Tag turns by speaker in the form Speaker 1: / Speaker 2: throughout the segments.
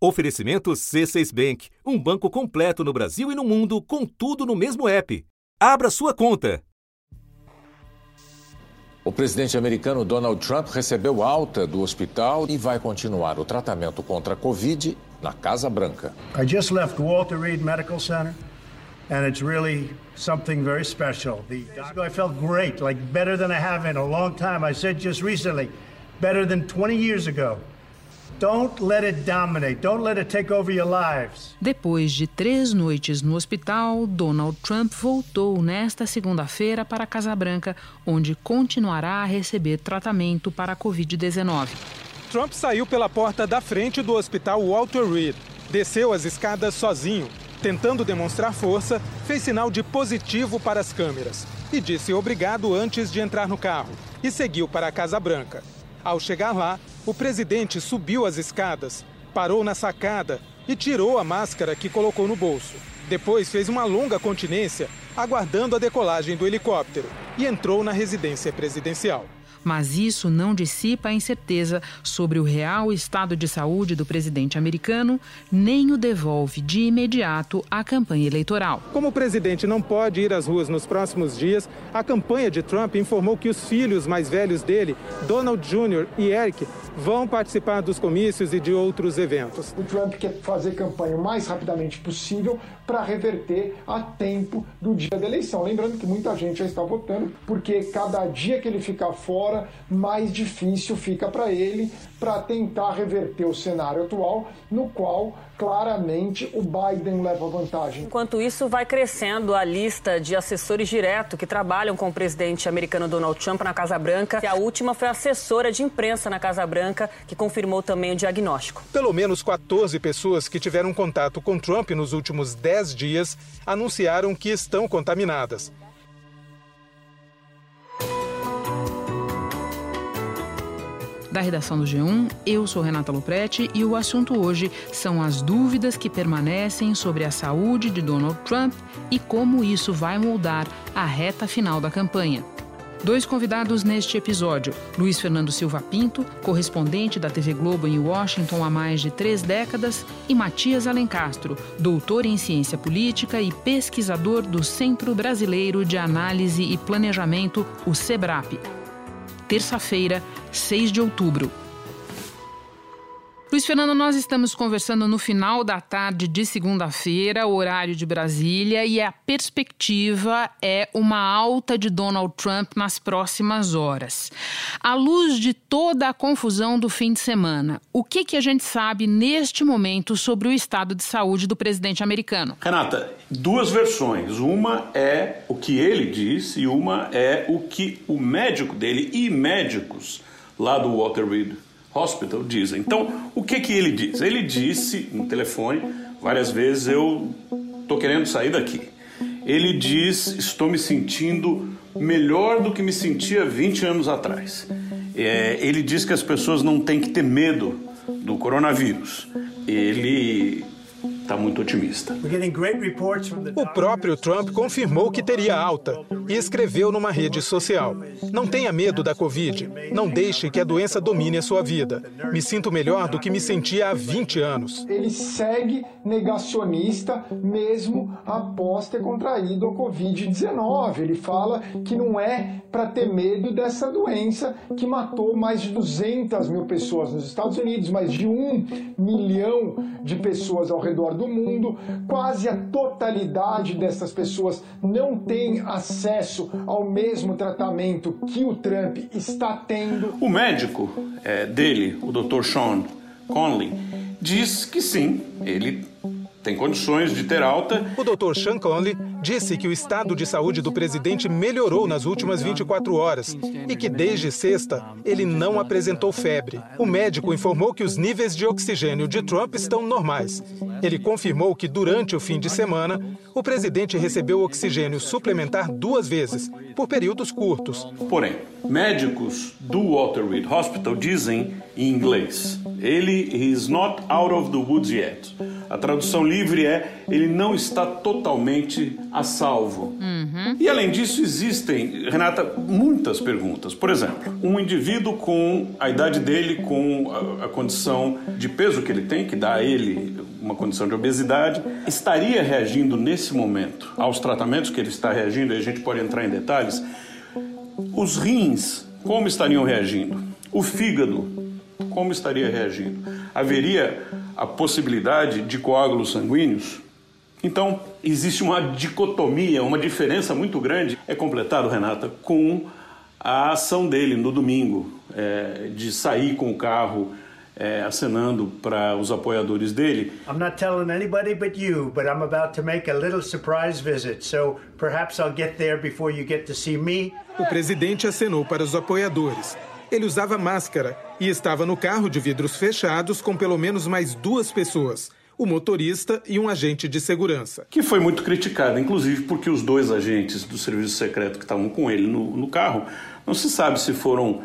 Speaker 1: Oferecimento C6 Bank, um banco completo no Brasil e no mundo, com tudo no mesmo app. Abra sua conta.
Speaker 2: O presidente americano Donald Trump recebeu alta do hospital e vai continuar o tratamento contra a Covid na Casa Branca.
Speaker 3: I just left Walter Reed Medical Center and it's really something very special. The I felt great, like better than I have in a long time. I said just recently, better than 20 years ago. Don't let it dominate. Don't let it take over your lives.
Speaker 4: Depois de três noites no hospital, Donald Trump voltou nesta segunda-feira para a Casa Branca, onde continuará a receber tratamento para a Covid-19.
Speaker 5: Trump saiu pela porta da frente do hospital Walter Reed. Desceu as escadas sozinho. Tentando demonstrar força, fez sinal de positivo para as câmeras e disse obrigado antes de entrar no carro e seguiu para a Casa Branca. Ao chegar lá, o presidente subiu as escadas, parou na sacada e tirou a máscara que colocou no bolso. Depois fez uma longa continência, aguardando a decolagem do helicóptero, e entrou na residência presidencial
Speaker 4: mas isso não dissipa a incerteza sobre o real estado de saúde do presidente americano, nem o devolve de imediato à campanha eleitoral.
Speaker 5: Como o presidente não pode ir às ruas nos próximos dias, a campanha de Trump informou que os filhos mais velhos dele, Donald Jr. e Eric, vão participar dos comícios e de outros eventos.
Speaker 6: O Trump quer fazer campanha o mais rapidamente possível para reverter a tempo do dia da eleição. Lembrando que muita gente já está votando, porque cada dia que ele ficar fora, mais difícil fica para ele para tentar reverter o cenário atual, no qual claramente o Biden leva vantagem.
Speaker 7: Enquanto isso, vai crescendo a lista de assessores direto que trabalham com o presidente americano Donald Trump na Casa Branca. E a última foi a assessora de imprensa na Casa Branca, que confirmou também o diagnóstico.
Speaker 5: Pelo menos 14 pessoas que tiveram contato com Trump nos últimos 10 dias anunciaram que estão contaminadas.
Speaker 4: Da redação do G1. Eu sou Renata Loprete e o assunto hoje são as dúvidas que permanecem sobre a saúde de Donald Trump e como isso vai moldar a reta final da campanha. Dois convidados neste episódio: Luiz Fernando Silva Pinto, correspondente da TV Globo em Washington há mais de três décadas, e Matias Alencastro, doutor em ciência política e pesquisador do Centro Brasileiro de Análise e Planejamento, o SEBRAP terça-feira, 6 de outubro. Luiz Fernando, nós estamos conversando no final da tarde de segunda-feira, horário de Brasília, e a perspectiva é uma alta de Donald Trump nas próximas horas. À luz de toda a confusão do fim de semana, o que, que a gente sabe neste momento sobre o estado de saúde do presidente americano?
Speaker 8: Renata, duas versões. Uma é o que ele disse e uma é o que o médico dele e médicos lá do Walter Reed Hospital dizem. Então, o que que ele diz? Ele disse no telefone várias vezes: Eu estou querendo sair daqui. Ele diz: Estou me sentindo melhor do que me sentia 20 anos atrás. É, ele diz que as pessoas não têm que ter medo do coronavírus. Ele está muito otimista.
Speaker 5: O próprio Trump confirmou que teria alta e escreveu numa rede social: Não tenha medo da Covid. Não deixe que a doença domine a sua vida. Me sinto melhor do que me sentia há 20 anos.
Speaker 6: Ele segue negacionista mesmo após ter contraído a Covid-19. Ele fala que não é para ter medo dessa doença que matou mais de 200 mil pessoas nos Estados Unidos, mais de um milhão de pessoas ao redor do mundo, quase a totalidade dessas pessoas não tem acesso ao mesmo tratamento que o Trump está tendo.
Speaker 8: O médico é, dele, o Dr. Sean Conley, diz que sim, ele tem condições de ter alta.
Speaker 5: O Dr. Sean Conley disse que o estado de saúde do presidente melhorou nas últimas 24 horas e que desde sexta ele não apresentou febre. O médico informou que os níveis de oxigênio de Trump estão normais. Ele confirmou que durante o fim de semana o presidente recebeu oxigênio suplementar duas vezes, por períodos curtos.
Speaker 8: Porém, médicos do Walter Reed Hospital dizem em inglês: ele is not out of the woods yet. A tradução livre é ele não está totalmente a salvo. Uhum. E além disso, existem, Renata, muitas perguntas. Por exemplo, um indivíduo com a idade dele, com a, a condição de peso que ele tem, que dá a ele uma condição de obesidade, estaria reagindo nesse momento aos tratamentos que ele está reagindo, e a gente pode entrar em detalhes. Os rins, como estariam reagindo? O fígado, como estaria reagindo? Haveria a possibilidade de coágulos sanguíneos? Então, existe uma dicotomia, uma diferença muito grande. É completado, Renata, com a ação dele no domingo, é, de sair com o carro é, acenando para os apoiadores dele.
Speaker 3: I'm not telling anybody but you, but I'm about to make a little surprise visit, so perhaps I'll get there before you get to see me.
Speaker 5: O presidente acenou para os apoiadores. Ele usava máscara e estava no carro de vidros fechados com pelo menos mais duas pessoas o motorista e um agente de segurança.
Speaker 8: Que foi muito criticado, inclusive porque os dois agentes do serviço secreto que estavam com ele no, no carro, não se sabe se foram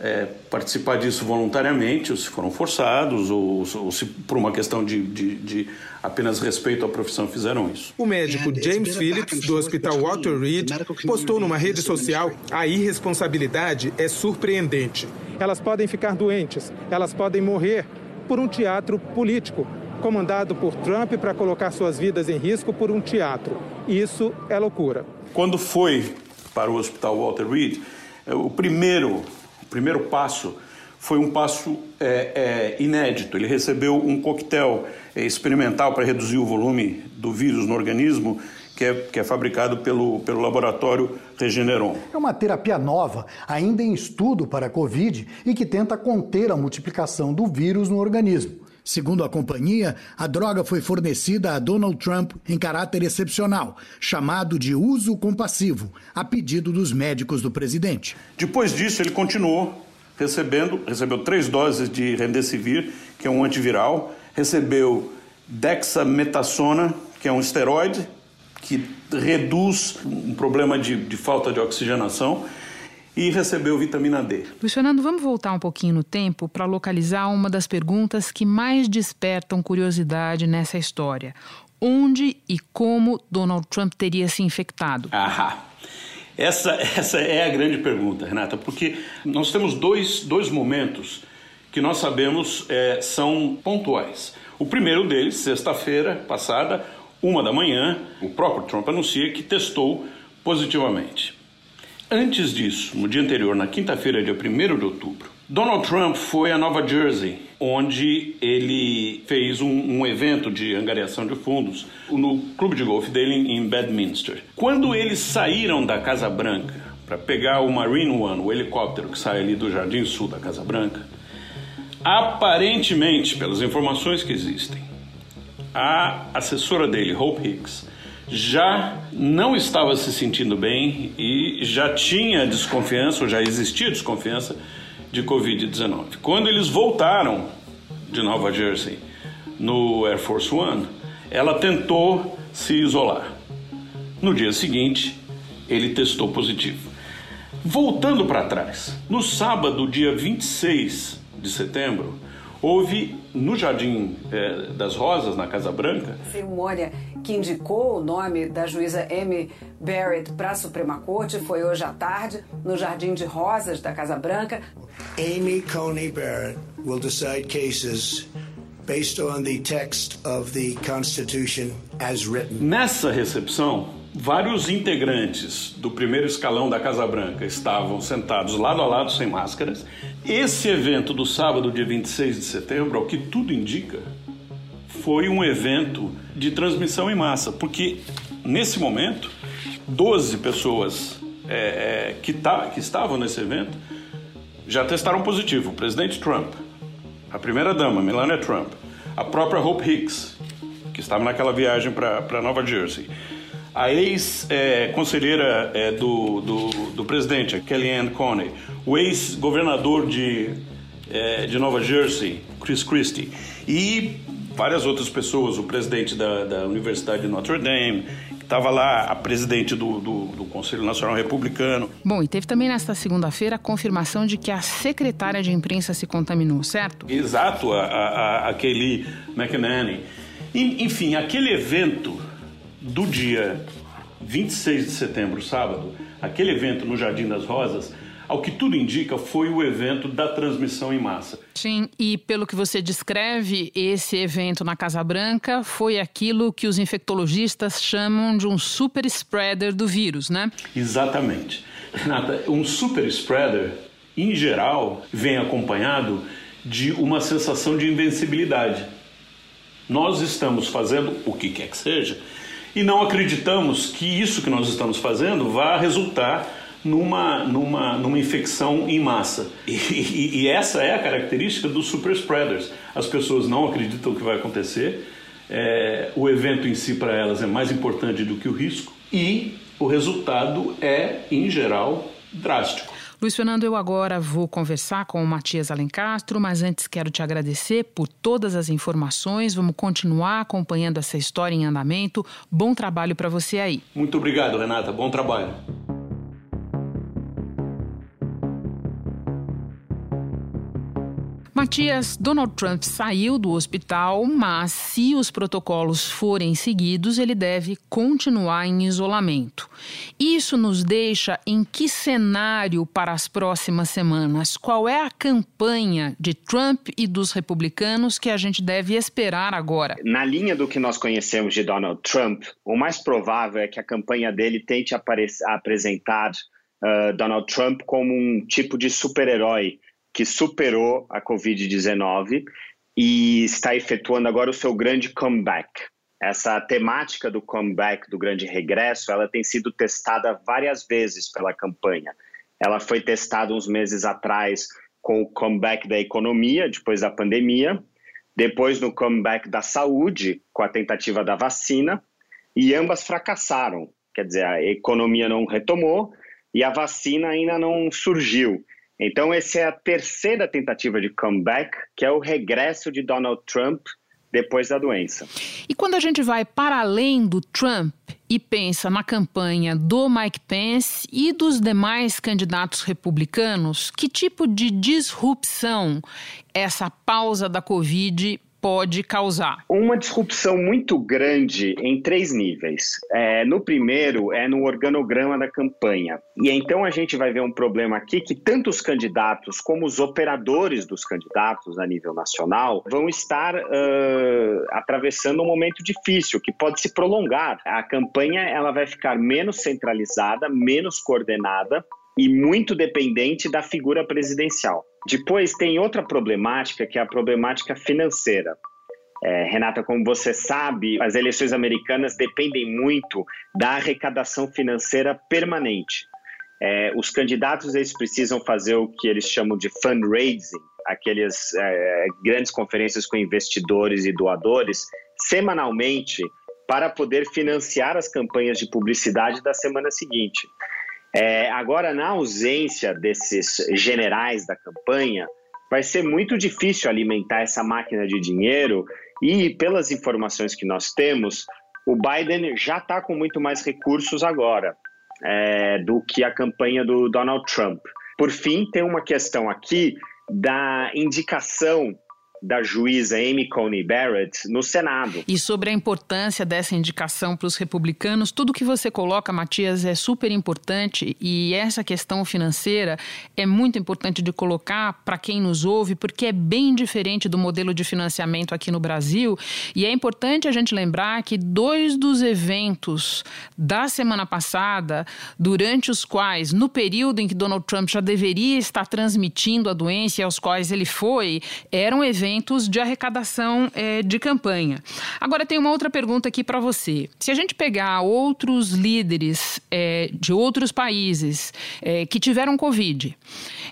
Speaker 8: é, participar disso voluntariamente, ou se foram forçados, ou, ou se por uma questão de, de, de, apenas respeito à profissão fizeram isso.
Speaker 5: O médico James Phillips, do Hospital Walter Reed, postou numa rede social: a irresponsabilidade é surpreendente. Elas podem ficar doentes, elas podem morrer por um teatro político, comandado por Trump para colocar suas vidas em risco por um teatro. Isso é loucura.
Speaker 8: Quando foi para o Hospital Walter Reed, é, o primeiro primeiro passo foi um passo é, é, inédito. Ele recebeu um coquetel é, experimental para reduzir o volume do vírus no organismo, que é, que é, fabricado pelo, pelo laboratório Regeneron.
Speaker 9: É uma terapia nova, ainda em estudo para a Covid e que tenta conter a multiplicação do vírus no organismo. Segundo a companhia, a droga foi fornecida a Donald Trump em caráter excepcional, chamado de uso compassivo, a pedido dos médicos do presidente.
Speaker 8: Depois disso, ele continuou recebendo, recebeu três doses de Remdesivir, que é um antiviral, recebeu dexametasona, que é um esteroide, que reduz um problema de, de falta de oxigenação, e recebeu vitamina D.
Speaker 4: Luiz Fernando, vamos voltar um pouquinho no tempo para localizar uma das perguntas que mais despertam curiosidade nessa história. Onde e como Donald Trump teria se infectado?
Speaker 8: Ahá. Essa, essa é a grande pergunta, Renata, porque nós temos dois, dois momentos que nós sabemos é, são pontuais. O primeiro deles, sexta-feira passada, uma da manhã, o próprio Trump anuncia que testou positivamente. Antes disso, no dia anterior, na quinta-feira, dia 1 de outubro, Donald Trump foi a Nova Jersey, onde ele fez um, um, evento de angariação de fundos no clube de golfe dele em Bedminster. Quando eles saíram da Casa Branca para pegar o Marine One, o helicóptero que sai ali do Jardim Sul da Casa Branca, aparentemente, pelas informações que existem, a assessora dele, Hope Hicks, já não estava se sentindo bem e já tinha desconfiança, ou já existia desconfiança de Covid-19. Quando eles voltaram de Nova Jersey no Air Force One, ela tentou se isolar. No dia seguinte, ele testou positivo. Voltando para trás, no sábado, dia 26 de setembro, houve no Jardim é, das Rosas, na Casa Branca.
Speaker 10: Cerimônia que indicou o nome da juíza Amy Barrett para a Suprema Corte foi hoje à tarde, no Jardim de Rosas da Casa Branca.
Speaker 11: Amy Coney Barrett will decide cases based on the text of the Constitution as written.
Speaker 8: Nessa recepção, vários integrantes do primeiro escalão da Casa Branca estavam sentados lado a lado sem máscaras. Esse evento do sábado, dia 26 de setembro, ao que tudo indica, foi um evento de transmissão em massa, porque nesse momento, 12 pessoas é, é, que, tá, que estavam nesse evento já testaram positivo. O presidente Trump, a primeira-dama, Melania Trump, a própria Hope Hicks, que estava naquela viagem para Nova Jersey, a ex-conselheira é, é, do, do, do, presidente, a Kellyanne Coney, o ex-governador de, é, de Nova Jersey, Chris Christie, e várias outras pessoas, o presidente da, da Universidade de Notre Dame, estava lá a presidente do, do, do, Conselho Nacional Republicano.
Speaker 4: Bom, e teve também nesta segunda-feira a confirmação de que a secretária de imprensa se contaminou, certo?
Speaker 8: Exato, a, a, a Kelly McEnany. Enfim, aquele evento do dia 26 de setembro, sábado, aquele evento no Jardim das Rosas, ao que tudo indica, foi o evento da transmissão em massa.
Speaker 4: Sim, e pelo que você descreve, esse evento na Casa Branca foi aquilo que os infectologistas chamam de um super spreader do vírus, né?
Speaker 8: Exatamente. Renata, um super spreader, em geral, vem acompanhado de uma sensação de invencibilidade. Nós estamos fazendo o que quer que seja e não acreditamos que isso que nós estamos fazendo vá resultar numa, numa, numa infecção em massa. E, e, e, essa é a característica dos super spreaders. As pessoas não acreditam que vai acontecer, é, o evento em si para elas é mais importante do que o risco e o resultado é, em geral, drástico.
Speaker 4: Luiz Fernando, eu agora vou conversar com o Matias Alencastro, mas antes quero te agradecer por todas as informações. Vamos continuar acompanhando essa história em andamento. Bom trabalho para você aí.
Speaker 8: Muito obrigado, Renata. Bom trabalho.
Speaker 4: Matias, Donald Trump saiu do hospital, mas se os protocolos forem seguidos, ele deve continuar em isolamento. Isso nos deixa em que cenário para as próximas semanas? Qual é a campanha de Trump e dos republicanos que a gente deve esperar agora?
Speaker 12: Na linha do que nós conhecemos de Donald Trump, o mais provável é que a campanha dele tente apresentar uh, Donald Trump como um tipo de super-herói que superou a Covid-19 e está efetuando agora o seu grande comeback. Essa temática do comeback, do grande regresso, ela tem sido testada várias vezes pela campanha. Ela foi testada uns meses atrás com o comeback da economia, depois da pandemia, depois no comeback da saúde, com a tentativa da vacina, e ambas fracassaram. Quer dizer, a economia não retomou e a vacina ainda não surgiu. Então, essa é a terceira tentativa de comeback, que é o regresso de Donald Trump depois da doença.
Speaker 4: E quando a gente vai para além do Trump e pensa na campanha do Mike Pence e dos demais candidatos republicanos, que tipo de disrupção essa pausa da Covid pode causar?
Speaker 12: Uma disrupção muito grande em três níveis. É, no primeiro é no organograma da campanha. E então a gente vai ver um problema aqui que tanto os candidatos como os operadores dos candidatos a nível nacional vão estar uh, atravessando um momento difícil que pode se prolongar. A campanha ela vai ficar menos centralizada, menos coordenada e muito dependente da figura presidencial. Depois tem outra problemática, que é a problemática financeira. É, Renata, como você sabe, as eleições americanas dependem muito da arrecadação financeira permanente. É, os candidatos eles precisam fazer o que eles chamam de fundraising, aquelas é, grandes conferências com investidores e doadores, semanalmente, para poder financiar as campanhas de publicidade da semana seguinte. É, agora, na ausência desses generais da campanha, vai ser muito difícil alimentar essa máquina de dinheiro e, pelas informações que nós temos, o Biden já está com muito mais recursos agora é, do que a campanha do Donald Trump. Por fim, tem uma questão aqui da indicação da juíza Amy Coney Barrett no Senado.
Speaker 4: E sobre a importância dessa indicação para os republicanos, tudo que você coloca, Matias, é super importante e essa questão financeira é muito importante de colocar para quem nos ouve, porque é bem diferente do modelo de financiamento aqui no Brasil e é importante a gente lembrar que dois dos eventos da semana passada, durante os quais, no período em que Donald Trump já deveria estar transmitindo a doença e aos quais ele foi, eram eventos eventos de arrecadação é, de campanha. Agora, tem uma outra pergunta aqui para você. Se a gente pegar outros líderes é, de outros países é, que tiveram Covid,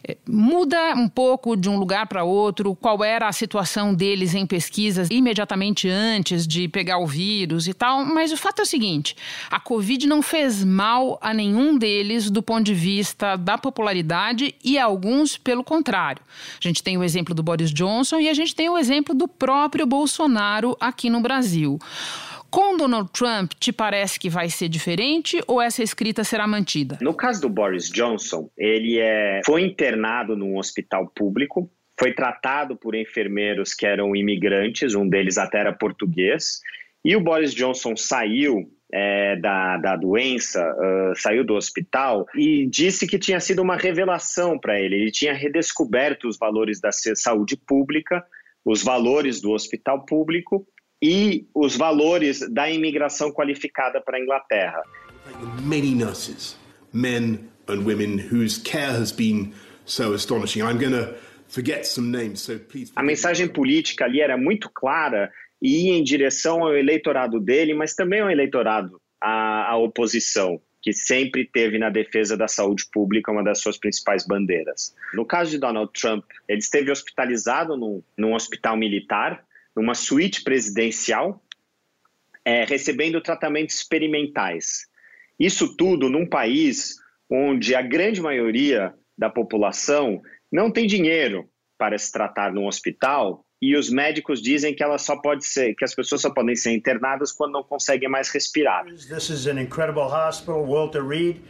Speaker 4: é, muda um pouco de um lugar para outro qual era a situação deles em pesquisas imediatamente antes de pegar o vírus e tal, mas o fato é o seguinte: a Covid não fez mal a nenhum deles do ponto de vista da popularidade e alguns pelo contrário. A gente tem o exemplo do Boris Johnson e a gente gente tem o exemplo do próprio Bolsonaro aqui no Brasil. Com Donald Trump, te parece que vai ser diferente ou essa escrita será mantida?
Speaker 12: No caso do Boris Johnson, ele é, foi internado num hospital público, foi tratado por enfermeiros que eram imigrantes, um deles até era português, e o Boris Johnson saiu é, da, da doença, uh, saiu do hospital e disse que tinha sido uma revelação para ele. Ele tinha redescoberto os valores da saúde pública, os valores do hospital público e os valores da imigração qualificada para a Inglaterra.
Speaker 13: Many nurses, men and women whose care has been so astonishing. I'm going to forget some names, so please.
Speaker 12: A mensagem política ali era muito clara e ia em direção ao eleitorado dele, mas também ao eleitorado, à, à oposição, que sempre teve na defesa da saúde pública uma das suas principais bandeiras. No caso de Donald Trump, ele esteve hospitalizado num, num hospital militar, numa suíte presidencial, é, recebendo tratamentos experimentais. Isso tudo num país onde a grande maioria da população não tem dinheiro para se tratar num hospital e os médicos dizem que ela só pode ser, que as pessoas só podem ser internadas quando não conseguem mais respirar.
Speaker 3: This is an incredible hospital, Walter Reed.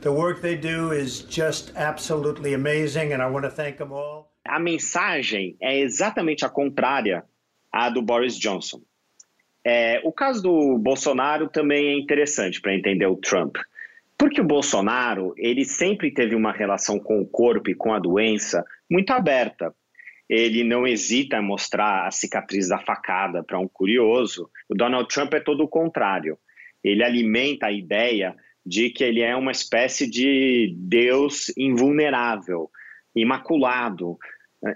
Speaker 3: The work they do is just absolutely amazing and I want to thank them all.
Speaker 12: A mensagem é exatamente a contrária à do Boris Johnson. É, o caso do Bolsonaro também é interessante para entender o Trump. Porque o Bolsonaro, ele sempre teve uma relação com o corpo e com a doença muito aberta ele não hesita em mostrar a cicatriz da facada para um curioso. O Donald Trump é todo o contrário. Ele alimenta a ideia de que ele é uma espécie de Deus invulnerável, imaculado.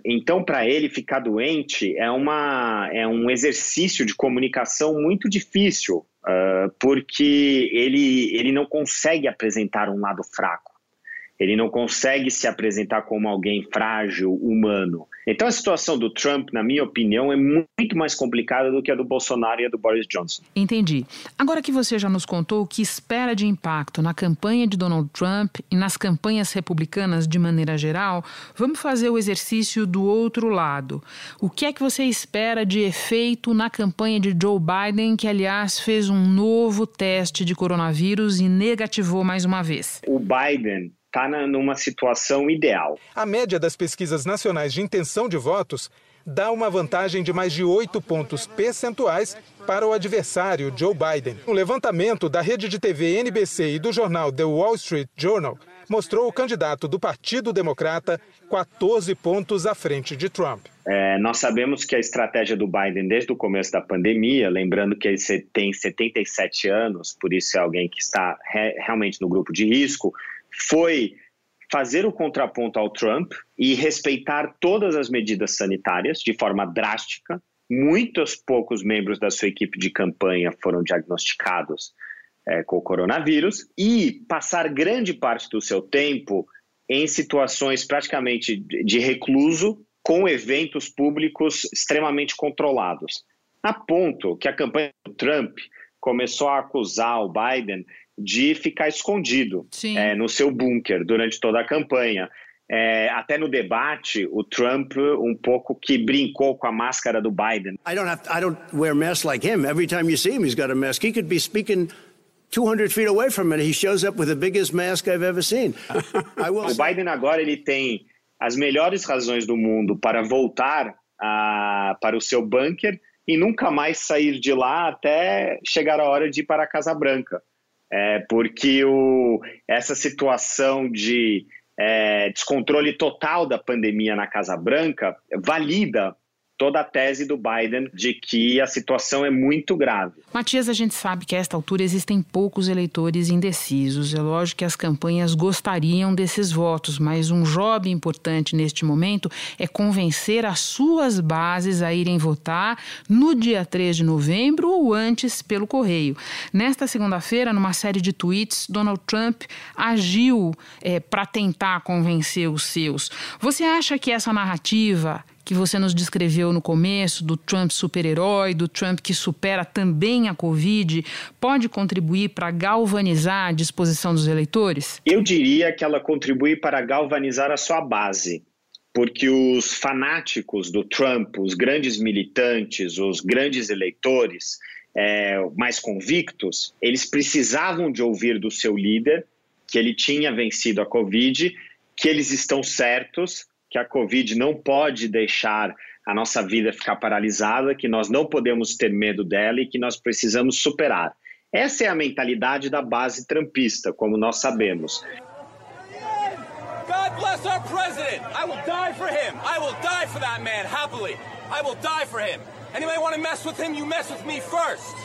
Speaker 12: Então, para ele ficar doente é, uma, é um exercício de comunicação muito difícil, uh, porque ele, ele não consegue apresentar um lado fraco. Ele não consegue se apresentar como alguém frágil, humano. Então a situação do Trump, na minha opinião, é muito mais complicada do que a do Bolsonaro e a do Boris Johnson.
Speaker 4: Entendi. Agora que você já nos contou o que espera de impacto na campanha de Donald Trump e nas campanhas republicanas de maneira geral, vamos fazer o exercício do outro lado. O que é que você espera de efeito na campanha de Joe Biden, que aliás fez um novo teste de coronavírus e negativou mais uma vez?
Speaker 12: O Biden está numa situação ideal.
Speaker 5: A média das pesquisas nacionais de intenção de votos dá uma vantagem de mais de 8 pontos percentuais para o adversário, Joe Biden. Um levantamento da rede de TV NBC e do jornal The Wall Street Journal mostrou o candidato do Partido Democrata 14 pontos à frente de Trump.
Speaker 12: É, nós sabemos que a estratégia do Biden desde o começo da pandemia, lembrando que ele tem 77 anos, por isso é alguém que está re realmente no grupo de risco, foi fazer o contraponto ao Trump e respeitar todas as medidas sanitárias de forma drástica. Muitos poucos membros da sua equipe de campanha foram diagnosticados é, com o coronavírus e passar grande parte do seu tempo em situações praticamente de recluso, com eventos públicos extremamente controlados. A ponto que a campanha do Trump começou a acusar o Biden de ficar escondido é, no seu bunker durante toda a campanha. É, até no debate, o Trump um pouco que brincou com a máscara do Biden.
Speaker 11: I don't have to, I don't wear masks like him. Every time you see him, he's got a mask. He could be speaking 200 feet away from it. He shows up with the biggest mask I've ever seen.
Speaker 12: o Biden agora ele tem as melhores razões do mundo para voltar a, para o seu bunker e nunca mais sair de lá até chegar a hora de ir para a Casa Branca é, porque o, essa situação de é, descontrole total da pandemia na Casa Branca valida toda a tese do Biden de que a situação é muito grave.
Speaker 4: Matias, a gente sabe que a esta altura existem poucos eleitores indecisos. É lógico que as campanhas gostariam desses votos, mas um job importante neste momento é convencer as suas bases a irem votar no dia 3 de novembro ou antes pelo correio. Nesta segunda-feira, numa série de tweets, Donald Trump agiu é, para tentar convencer os seus. Você acha que essa narrativa que você nos descreveu no começo, do Trump super-herói, do Trump que supera também a Covid, pode contribuir para galvanizar a disposição dos eleitores?
Speaker 12: Eu diria que ela contribui para galvanizar a sua base. Porque os fanáticos do Trump, os grandes militantes, os grandes eleitores é, mais convictos, eles precisavam de ouvir do seu líder que ele tinha vencido a Covid, que eles estão certos, que a Covid não pode deixar a nossa vida ficar paralisada, que nós não podemos ter medo dela e que nós precisamos superar. Essa é a mentalidade da base trampista, como nós sabemos. God bless our president. I will die for him. I will die for that man happily. I will die for him. Anybody want to mess with him, you mess with me first.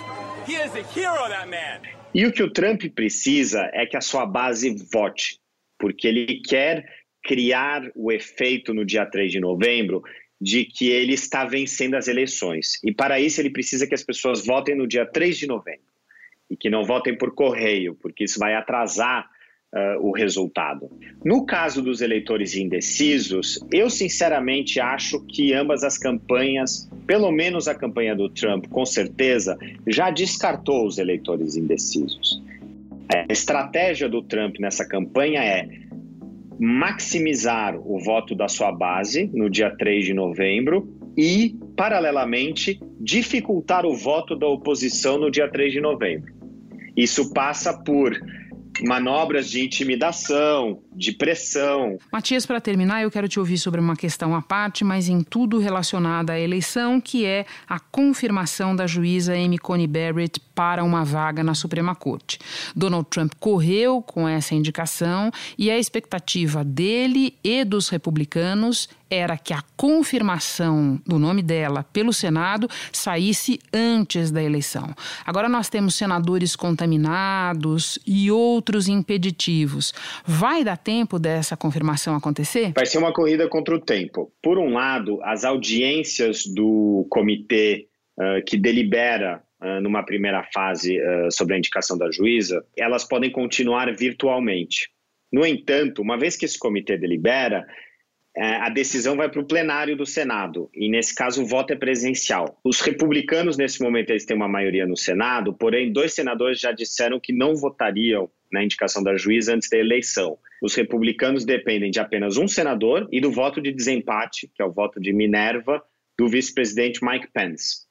Speaker 12: He is a hero, that man. E o que o Trump precisa é que a sua base vote, porque ele quer criar o efeito no dia 3 de novembro de que ele está vencendo as eleições. E para isso ele precisa que as pessoas votem no dia 3 de novembro e que não votem por correio, porque isso vai atrasar uh, o resultado. No caso dos eleitores indecisos, eu sinceramente acho que ambas as campanhas, pelo menos a campanha do Trump, com certeza, já descartou os eleitores indecisos. A estratégia do Trump nessa campanha é maximizar o voto da sua base no dia 3 de novembro e, paralelamente, dificultar o voto da oposição no dia 3 de novembro. Isso passa por manobras de intimidação, de pressão.
Speaker 4: Matias, para terminar, eu quero te ouvir sobre uma questão à parte, mas em tudo relacionada à eleição, que é a confirmação da juíza Amy Coney Barrett para uma vaga na Suprema Corte. Donald Trump correu com essa indicação e a expectativa dele e dos republicanos era que a confirmação do nome dela pelo Senado saísse antes da eleição. Agora nós temos senadores contaminados e outros impeditivos. Vai dar tempo dessa confirmação acontecer?
Speaker 12: Vai ser uma corrida contra o tempo. Por um lado, as audiências do comitê uh, que delibera uh, numa primeira fase uh, sobre a indicação da juíza, elas podem continuar virtualmente. No entanto, uma vez que esse comitê delibera, é, a decisão vai para o plenário do Senado e nesse caso o voto é presencial. Os republicanos nesse momento eles têm uma maioria no Senado, porém dois senadores já disseram que não votariam na indicação da juíza antes da eleição. Os republicanos dependem de apenas um senador e do voto de desempate, que é o voto de Minerva do vice-presidente Mike Pence.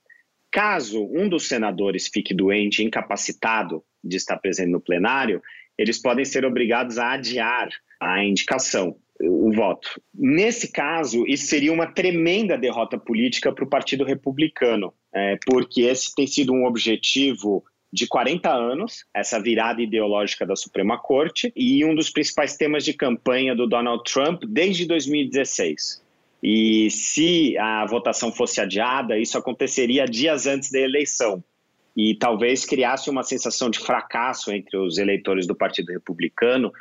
Speaker 12: Caso um dos senadores fique doente, incapacitado de estar presente no plenário, eles podem ser obrigados a adiar a indicação o voto. Nesse caso, isso seria uma tremenda derrota política para o Partido Republicano, é, porque esse tem sido um objetivo de 40 anos, essa virada ideológica da Suprema Corte, e um dos principais temas de campanha do Donald Trump desde 2016. E se a votação fosse adiada, isso aconteceria dias antes da eleição. E talvez criasse uma sensação de fracasso entre os eleitores do Partido Republicano,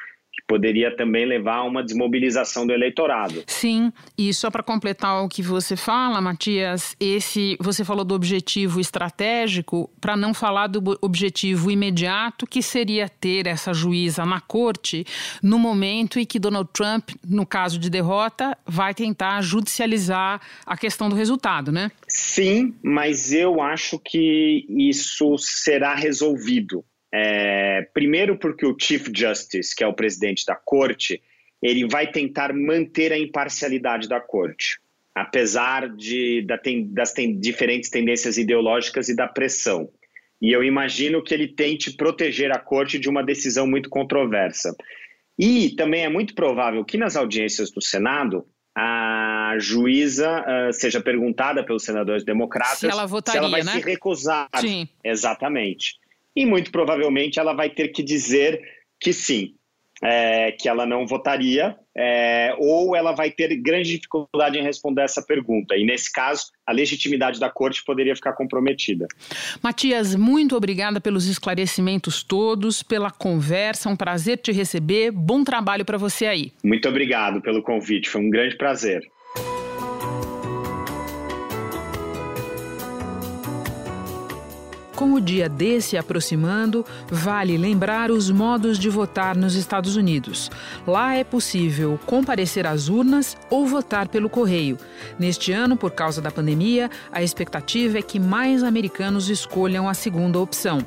Speaker 12: poderia também levar a uma desmobilização do eleitorado.
Speaker 4: Sim, e só para completar o que você fala, Matias, esse você falou do objetivo estratégico, para não falar do objetivo imediato, que seria ter essa juíza na corte no momento em que Donald Trump, no caso de derrota, vai tentar judicializar a questão do resultado, né?
Speaker 12: Sim, mas eu acho que isso será resolvido é, primeiro, porque o Chief Justice, que é o presidente da corte, ele vai tentar manter a imparcialidade da corte, apesar de, da, das diferentes tendências ideológicas e da pressão. E eu imagino que ele tente proteger a corte de uma decisão muito controversa. E também é muito provável que nas audiências do Senado a juíza uh, seja perguntada pelos senadores democratas
Speaker 4: se ela, votaria,
Speaker 12: se ela vai
Speaker 4: né?
Speaker 12: se recusar.
Speaker 4: Sim.
Speaker 12: Exatamente e muito provavelmente ela vai ter que dizer que sim, é, que ela não votaria, é, ou ela vai ter grande dificuldade em responder essa pergunta. E nesse caso, a legitimidade da corte poderia ficar comprometida.
Speaker 4: Matias, muito obrigada pelos esclarecimentos todos, pela conversa, um prazer te receber. Bom trabalho para você aí.
Speaker 12: Muito obrigado pelo convite, foi um grande prazer.
Speaker 4: Com o dia D se aproximando, vale lembrar os modos de votar nos Estados Unidos. Lá é possível comparecer às urnas ou votar pelo correio. Neste ano, por causa da pandemia, a expectativa é que mais americanos escolham a segunda opção.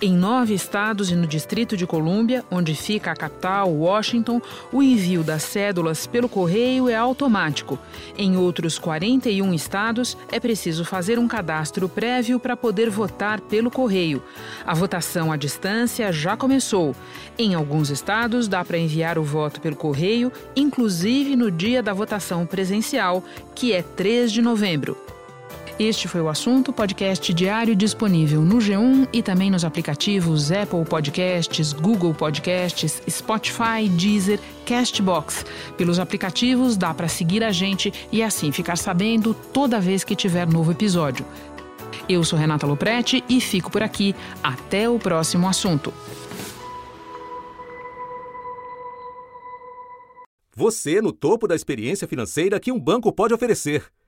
Speaker 4: Em nove estados e no Distrito de Colômbia, onde fica a capital, Washington, o envio das cédulas pelo correio é automático. Em outros 41 estados, é preciso fazer um cadastro prévio para poder votar pelo correio. A votação à distância já começou. Em alguns estados, dá para enviar o voto pelo correio, inclusive no dia da votação presencial, que é 3 de novembro. Este foi o assunto, podcast diário disponível no G1 e também nos aplicativos Apple Podcasts, Google Podcasts, Spotify, Deezer, Castbox. Pelos aplicativos dá para seguir a gente e assim ficar sabendo toda vez que tiver novo episódio. Eu sou Renata Loprete e fico por aqui. Até o próximo assunto.
Speaker 1: Você no topo da experiência financeira que um banco pode oferecer.